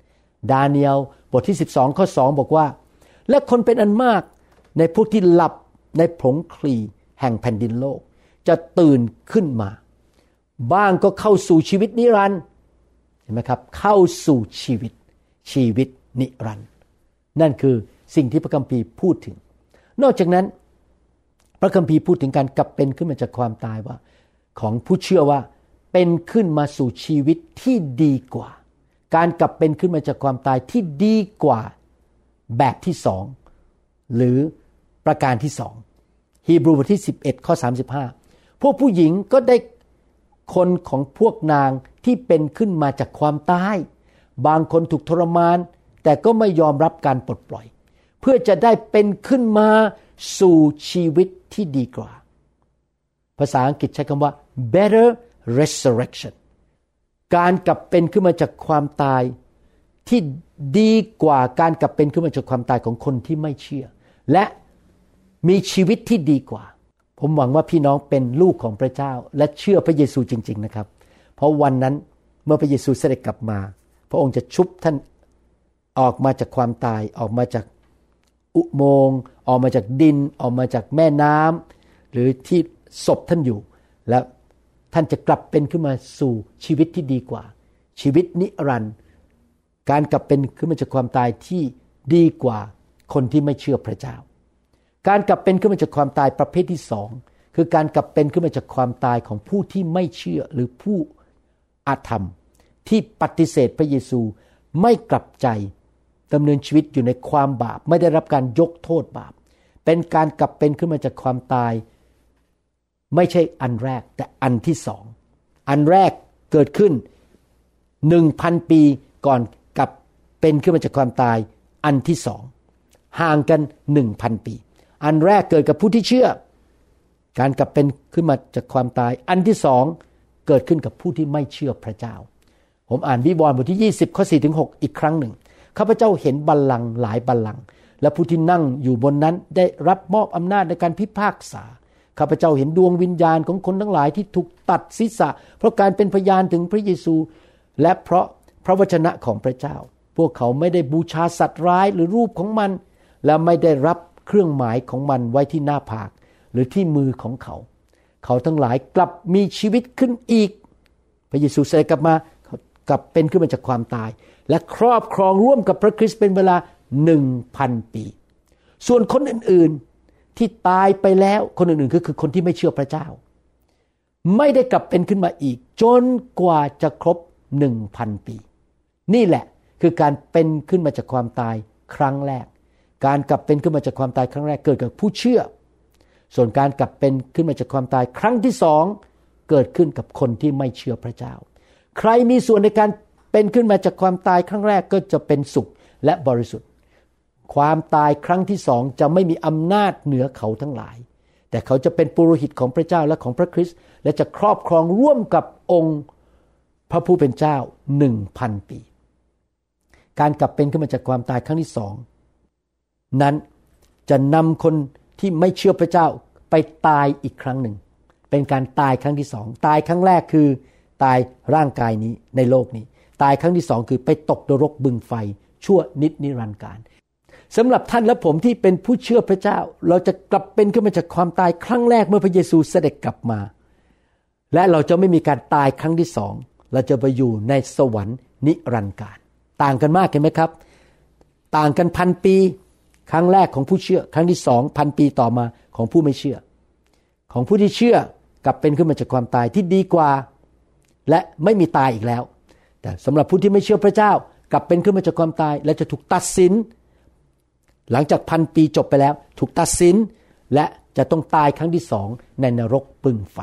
ดาเนียลบทที่ 12 ข้อ 2 บอกว่า และคนเป็นอันมากในพวกที่หลับในผงคลีแห่งแผ่นดินโลก จะตื่นขึ้นมา บ้างก็เข้าสู่ชีวิตนิรันดร์เห็นไหมครับเข้าสู่ชีวิตชีวิตนิรันดร์นั่นคือสิ่งที่พระคัมภีร์พูดถึง นอกจากนั้น พระคัมภีร์พูดถึงการกลับเป็นขึ้นมาจากความตายว่า ของผู้เชื่อว่าเป็นขึ้นมาสู่ชีวิตที่ดีกว่า การกลับเป็นขึ้นมาจากความตายที่ดีกว่าแบบที่สองหรือประการที่สองฮีบรูบทที่ 11 ข้อ 35 พวกผู้หญิงก็ได้คนของพวกนางที่เป็นขึ้นมาจากความตาย บางคนถูกทรมาน แต่ก็ไม่ยอมรับการปลดปล่อย เพื่อจะได้เป็นขึ้นมาสู่ชีวิตที่ดีกว่า ภาษาอังกฤษใช้คำว่า better resurrection การกลับเป็นขึ้นมาจากความตายที่ดีกว่าการกลับเป็นขึ้นมาจากความตายของคนที่ไม่เชื่อ และมีชีวิตที่ดีกว่า ผมหวังว่าพี่น้องเป็นลูกของพระเจ้า และเชื่อพระเยซูจริง ๆนะครับ เพราะวันนั้นเมื่อพระเยซูเสด็จกลับมา พระองค์จะชุบท่านออกมาจากความตายออกมาจากอุโมงค์ออกมาจากดินออกมาจากแม่น้ำหรือที่ศพท่านอยู่ และ ท่านจะกลับเป็นขึ้นมาสู่ชีวิตที่ดีกว่า ชีวิตนิรันดร์การกลับเป็นขึ้นมาจากความตายที่ดีกว่าคนที่ไม่เชื่อพระเจ้า การกลับเป็นขึ้นมาจากความตายประเภทที่สองคือการกลับเป็นขึ้นมาจากความตายของผู้ที่ไม่เชื่อหรือผู้อาธรรม ที่ปฏิเสธพระเยซูไม่กลับใจดำเนินชีวิตอยู่ในความบาป ไม่ได้รับการยกโทษบาป เป็นการกลับเป็นขึ้นมาจากความตาย ไม่ใช่อันแรกแต่อันที่สอง อันแรกเกิดขึ้นหนึ่งพันปีก่อนกับเป็นขึ้นมาจากความตายอันที่สองห่างกันหนึ่งพันปี อันแรกเกิดกับผู้ที่เชื่อ การกลับเป็นขึ้นมาจากความตาย อันที่สองเกิดขึ้นกับผู้ที่ไม่เชื่อพระเจ้า ผมอ่านวิวรณ์บทที่ 20ข้อ4ถึง6อีกครั้งหนึ่งข้าพเจ้าเห็นบัลลังก์หลายบัลลังก์และผู้ที่นั่งอยู่บนนั้นได้รับมอบอำนาจในการพิพากษา ข้าพเจ้าเห็นดวงวิญญาณของคนทั้งหลายที่ถูกตัดศีรษะ เพราะการเป็นพยานถึงพระเยซู และเพราะพระวจนะของพระเจ้า พวกเขาไม่ได้บูชาสัตว์ร้ายหรือรูปของมัน และไม่ได้รับเครื่องหมายของมันไว้ที่หน้าผาก หรือที่มือของเขา เขาทั้งหลายกลับมีชีวิตขึ้นอีก พระเยซูเสด็จกลับมากลับเป็นขึ้นมาจากความตาย และครอบครองร่วมกับพระคริสต์เป็นเวลาหนึ่งพันปี ส่วนคนอื่นๆ ที่ตายไปแล้วคนอื่นๆก็คือคนที่ไม่เชื่อพระเจ้า ไม่ได้กลับเป็นขึ้นมาอีก จนกว่าจะครบหนึ่งพันปี นี่แหละคือการเป็นขึ้นมาจากความตายครั้งแรก การกลับเป็นขึ้นมาจากความตายครั้งแรกเกิดกับผู้เชื่อ ส่วนการกลับเป็นขึ้นมาจากความตายครั้งที่สองเกิดขึ้นกับคนที่ไม่เชื่อพระเจ้า ใครมีส่วนในการเป็นขึ้นมาจากความตายครั้งแรกก็จะเป็นสุขและบริสุทธิ์ ความตายครั้งที่สองจะไม่มีอำนาจเหนือเขาทั้งหลาย แต่เขาจะเป็นปุโรหิตของพระเจ้าและของพระคริสต์และจะครอบครองร่วมกับองค์พระผู้เป็นเจ้าหนึ่งพันปี การกลับเป็นขึ้นมาจากความตายครั้งที่สองนั้นจะนำคนที่ไม่เชื่อพระเจ้าไปตายอีกครั้งหนึ่ง เป็นการตายครั้งที่สองตายครั้งแรกคือตายร่างกายนี้ในโลกนี้ ตายครั้งที่สองคือไปตกนรกบึงไฟชั่วนิดนิรันดร์การ สำหรับท่านและผมที่เป็นผู้เชื่อพระเจ้า เราจะกลับเป็นขึ้นมาจากความตายครั้งแรกเมื่อพระเยซูเสด็จกลับมา และเราจะไม่มีการตายครั้งที่สองเราจะไปอยู่ในสวรรค์นิรันดร์การ ต่างกันมากเห็นไหมครับ ต่างกันพันปี ครั้งแรกของผู้เชื่อ ครั้งที่สองพันปีต่อมาของผู้ไม่เชื่อ ของผู้ที่เชื่อกลับเป็นขึ้นมาจากความตายที่ดีกว่า และไม่มีตายอีกแล้ว แต่สำหรับผู้ที่ไม่เชื่อพระเจ้ากลับเป็นขึ้นมาจากความตาย และจะถูกตัดสิน หลังจากพันปีจบไปแล้ว ถูกตัดสินและจะต้องตายครั้งที่สองในนรกปึงไฟ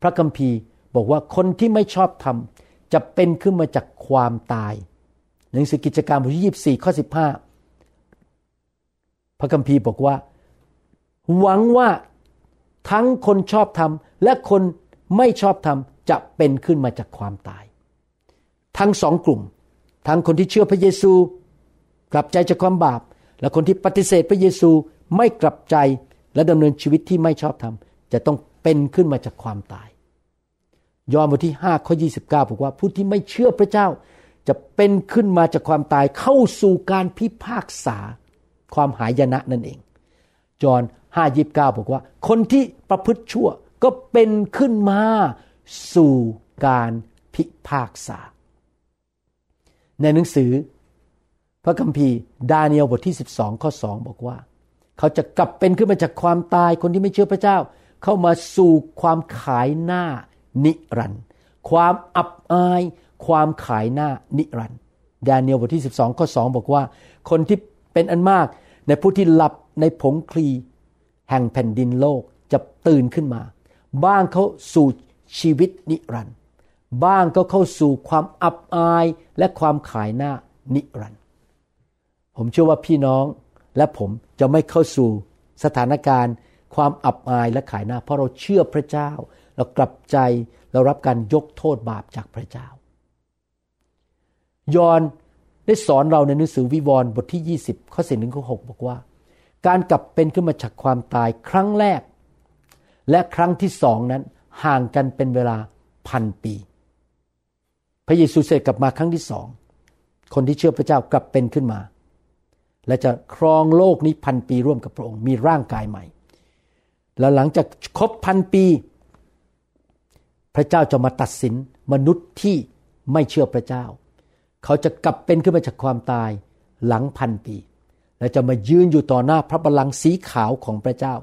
พระคัมภีร์บอกว่าคนที่ไม่ชอบธรรมจะเป็นขึ้นมาจากความตาย หนังสือกิจการบทที่ 24 ข้อ 15 พระคัมภีร์บอกว่า หวังว่าทั้งคนชอบธรรมและคนไม่ชอบธรรมจะเป็นขึ้นมาจากความตาย ทั้งสองกลุ่ม ทั้งคนที่เชื่อพระเยซู กลับใจจากความบาป และคนที่ปฏิเสธพระเยซูไม่กลับใจและดำเนินชีวิตที่ไม่ชอบธรรม จะต้องเป็นขึ้นมาจากความตาย ยอห์นบทที่5ข้อ29บอกว่าผู้ที่ไม่เชื่อพระเจ้า จะเป็นขึ้นมาจากความตายเข้าสู่การพิพากษาความหายนะนั่นเองจอห์น5 29 บอกว่า คนที่ประพฤติชั่วก็เป็นขึ้นมาสู่การพิพากษา ในหนังสือ พระคัมภีร์ดาเนียลบทที่ 12 ข้อ 2 บอกว่า เขาจะกลับเป็นขึ้นมาจากความตายคนที่ไม่เชื่อพระเจ้า เข้ามาสู่ความขายหน้านิรันดร์ความอับอาย ความขายหน้านิรันดร์ดาเนียลบทที่ 12 ข้อ 2 บอกว่า คนที่เป็นอันมากในผู้ที่หลับในผงคลี แห่งแผ่นดินโลกจะตื่นขึ้นมา บ้างเขาสู่ชีวิตนิรันดร์บ้างก็เข้าสู่ความอับอายและความขายหน้านิรันดร์ ผมเชื่อว่าพี่น้องและผมจะไม่เข้าสู่สถานการณ์ ความอับอายและขายหน้า เพราะเราเชื่อพระเจ้า เรากลับใจเรารับการยกโทษบาปจากพระเจ้า ยอนได้สอนเราในหนังสือวิวรณ์บทที่ 20 ข้อ4ถึงข้อ6บอกว่า การกลับเป็นขึ้นมาจากความตายครั้งแรก และครั้งที่สองนั้นห่างกันเป็นเวลาพันปี พระเยซูเสด็จกลับมาครั้งที่สองคนที่เชื่อพระเจ้ากลับเป็นขึ้นมา และจะครองโลกนี้พันปีร่วมกับพระองค์ มีร่างกายใหม่ แล้วหลังจากครบพันปี พระเจ้าจะมาตัดสินมนุษย์ที่ไม่เชื่อพระเจ้า เขาจะกลับเป็นขึ้นมาจากความตายหลังพันปี และจะมายืนอยู่ต่อหน้าพระบัลลังก์สีขาวของพระเจ้า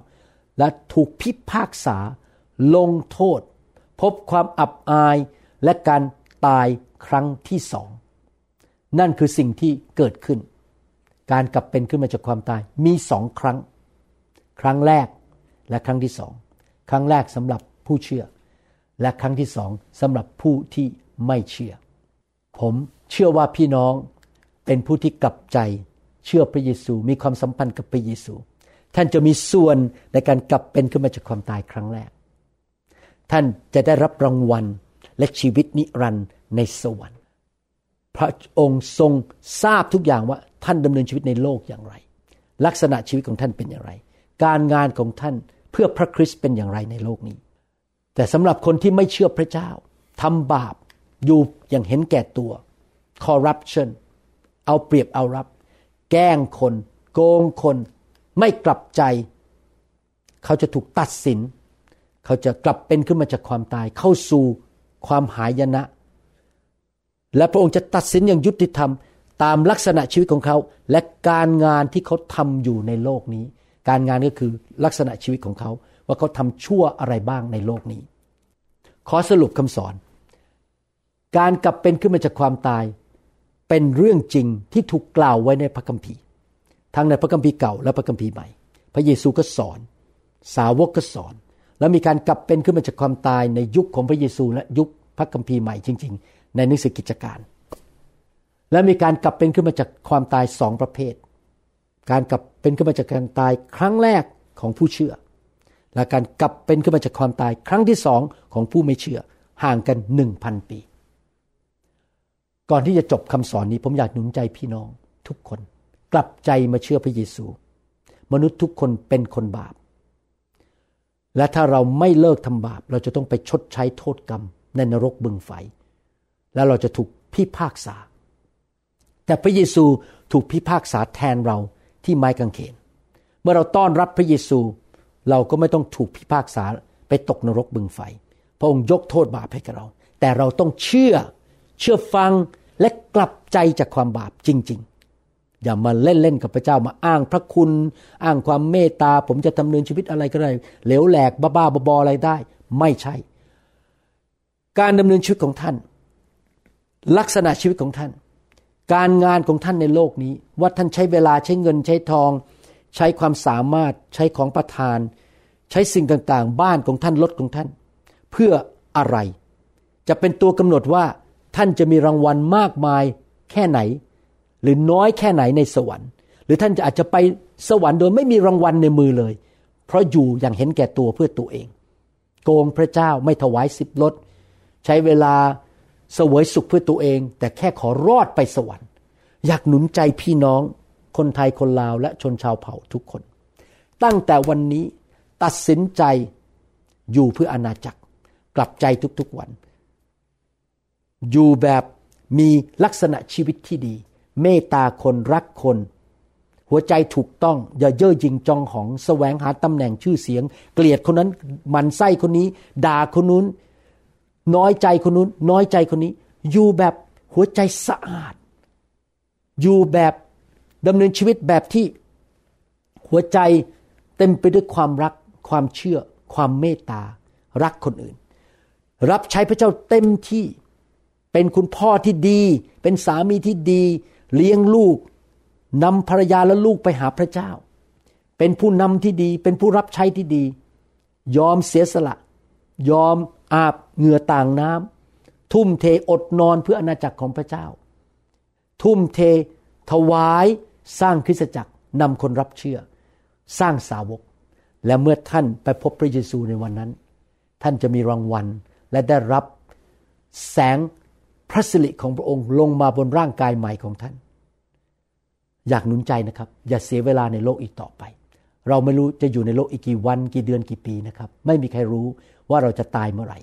และถูกพิพากษา ลงโทษ พบความอับอายและการตายครั้งที่สอง นั่นคือสิ่งที่เกิดขึ้น การกลับเป็นขึ้นมาจากความตายมีสองครั้ง ครั้งแรกและครั้งที่สอง ครั้งแรกสำหรับผู้เชื่อ และครั้งที่สองสำหรับผู้ที่ไม่เชื่อ ผมเชื่อว่าพี่น้องเป็นผู้ที่กลับใจเชื่อพระเยซูมีความสัมพันธ์กับพระเยซู ท่านจะมีส่วนในการกลับเป็นขึ้นมาจากความตายครั้งแรก ท่านจะได้รับรางวัลและชีวิตนิรันดร์ในสวรรค์ พระองค์ทรงทราบทุกอย่างว่าท่านดำเนินชีวิตในโลกอย่างไร ลักษณะชีวิตของท่านเป็นอย่างไร การงานของท่านเพื่อพระคริสต์เป็นอย่างไรในโลกนี้ แต่สำหรับคนที่ไม่เชื่อพระเจ้าทำบาปอยู่อย่างเห็นแก่ตัว corruption เอาเปรียบเอารับ แกล้งคน โกงคน ไม่กลับใจ เขาจะถูกตัดสิน เขาจะกลับเป็นขึ้นมาจากความตาย เข้าสู่ความหายนะ และพระองค์จะตัดสินอย่างยุติธรรม ตามลักษณะชีวิตของเขา และการงานที่เขาทำอยู่ในโลกนี้ การงานก็คือลักษณะชีวิตของเขา ว่าเขาทำชั่วอะไรบ้างในโลกนี้ ขอสรุปคำสอน การกลับเป็นขึ้นมาจากความตาย เป็นเรื่องจริงที่ถูกกล่าวไว้ในพระคัมภีร์ ทั้งในพระคัมภีร์เก่าและพระคัมภีร์ใหม่ พระเยซูก็สอน สาวกก็สอน แล้วมีการกลับเป็นขึ้นมาจากความตายในยุคของพระเยซูและยุคพระคัมภีร์ใหม่จริง ๆ ในหนังสือกิจการ และมีการกลับเป็นขึ้นมาจากความตายสองประเภท การกลับเป็นขึ้นมาจากการตายครั้งแรกของผู้เชื่อ และการกลับเป็นขึ้นมาจากความตายครั้งที่สองของผู้ไม่เชื่อ ห่างกันหนึ่งพันปี ก่อนที่จะจบคำสอนนี้ผมอยากหนุนใจพี่น้องทุกคน กลับใจมาเชื่อพระเยซู มนุษย์ทุกคนเป็นคนบาป และถ้าเราไม่เลิกทำบาป เราจะต้องไปชดใช้โทษกรรมในนรกบึงไฟ แล้วเราจะถูกพิพากษา แต่พระเยซูถูกพิพากษาแทนเราที่ไม้กางเขน เมื่อเราต้อนรับพระเยซู เราก็ไม่ต้องถูกพิพากษาไปตกนรกบึงไฟ พระองค์ยกโทษบาปให้กับเรา แต่เราต้องเชื่อ เชื่อฟังและกลับใจจากความบาปจริง ๆ อย่ามาเล่นๆกับพระเจ้ามาอ้างพระคุณ อ้างความเมตตา ผมจะดำเนินชีวิตอะไรก็ได้ เหลวแหลกบ้าๆบอๆอะไรได้ ไม่ใช่ การดำเนินชีวิตของท่าน ลักษณะชีวิตของท่าน การงานของท่านในโลกนี้ ว่าท่านใช้เวลาใช้เงินใช้ทอง ใช้ความสามารถใช้ของประทาน ใช้สิ่งต่างๆ บ้านของท่านรถของท่าน เพื่ออะไร จะเป็นตัวกำหนดว่าท่านจะมีรางวัลมากมายแค่ไหน หรือน้อยแค่ไหนในสวรรค์ หรือท่านจะอาจจะไปสวรรค์โดยไม่มีรางวัลในมือเลย เพราะอยู่อย่างเห็นแก่ตัวเพื่อตัวเอง โกงพระเจ้าไม่ถวายสิบลดใช้เวลา เสวยสุขเพื่อตัวเอง แต่แค่ขอรอดไปสวรรค์ อยากหนุนใจพี่น้องคนไทยคนลาวและชนชาวเผ่าทุกคน ตั้งแต่วันนี้ตัดสินใจอยู่เพื่ออาณาจักร กลับใจทุกๆวัน อยู่แบบมีลักษณะชีวิตที่ดี เมตตาคนรักคน หัวใจถูกต้องอย่าเย่อหยิ่งจองของแสวงหาตำแหน่งชื่อเสียง เกลียดคนนั้นหมันไส้คนนี้ ด่าคนนู้น น้อยใจคนนู้น น้อยใจคนนี้ อยู่แบบหัวใจสะอาด อยู่แบบดำเนินชีวิตแบบที่หัวใจเต็มไปด้วยความรัก ความเชื่อ ความเมตตา รักคนอื่น รับใช้พระเจ้าเต็มที่ เป็นคุณพ่อที่ดี เป็นสามีที่ดี เลี้ยงลูกนำภรรยาและลูกไปหาพระเจ้า เป็นผู้นำที่ดี เป็นผู้รับใช้ที่ดี ยอมเสียสละ ยอม อาบเหงื่อต่างน้ำทุ่มเทอดนอนเพื่ออาณาจักรของพระเจ้า ทุ่มเทถวายสร้างคริสตจักรนำคนรับเชื่อ สร้างสาวก และเมื่อท่านไปพบพระเยซูในวันนั้น ท่านจะมีรางวัลและได้รับแสงพระสิริของพระองค์ลงมาบนร่างกายใหม่ของท่าน อยากหนุนใจนะครับ อย่าเสียเวลาในโลกอีกต่อไป เราไม่รู้จะอยู่ในโลกอีกกี่วันกี่เดือนกี่ปีนะครับ ไม่มีใครรู้ว่าเราจะตายเมื่อไหร่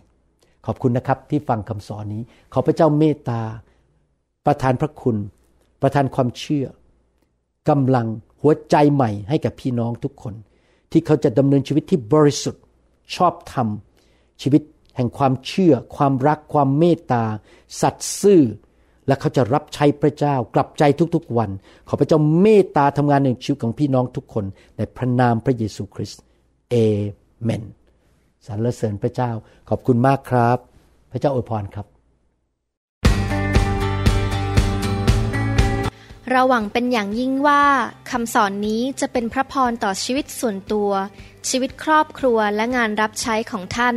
ขอบคุณนะครับที่ฟังคำสอนนี้ ขอพระเจ้าเมตตา ประทานพระคุณ ประทานความเชื่อกำลังหัวใจใหม่ให้กับพี่น้องทุกคน ที่เขาจะดำเนินชีวิตที่บริสุทธิ์ชอบธรรมชีวิตแห่งความเชื่อ ความรักความเมตตา สัตย์ซื่อ และเขาจะรับใช้พระเจ้ากลับใจทุกๆวัน ขอพระเจ้าเมตตาทำงานในชีวิตของพี่น้องทุกคนในพระนามพระเยซูคริสต์เอเมนสรรเสริญพระเจ้าขอบคุณมากครับ พระเจ้าอวยพรครับ เราหวังเป็นอย่างยิ่งว่าคำสอนนี้จะเป็นพระพรต่อชีวิตส่วนตัว ชีวิตครอบครัวและงานรับใช้ของท่าน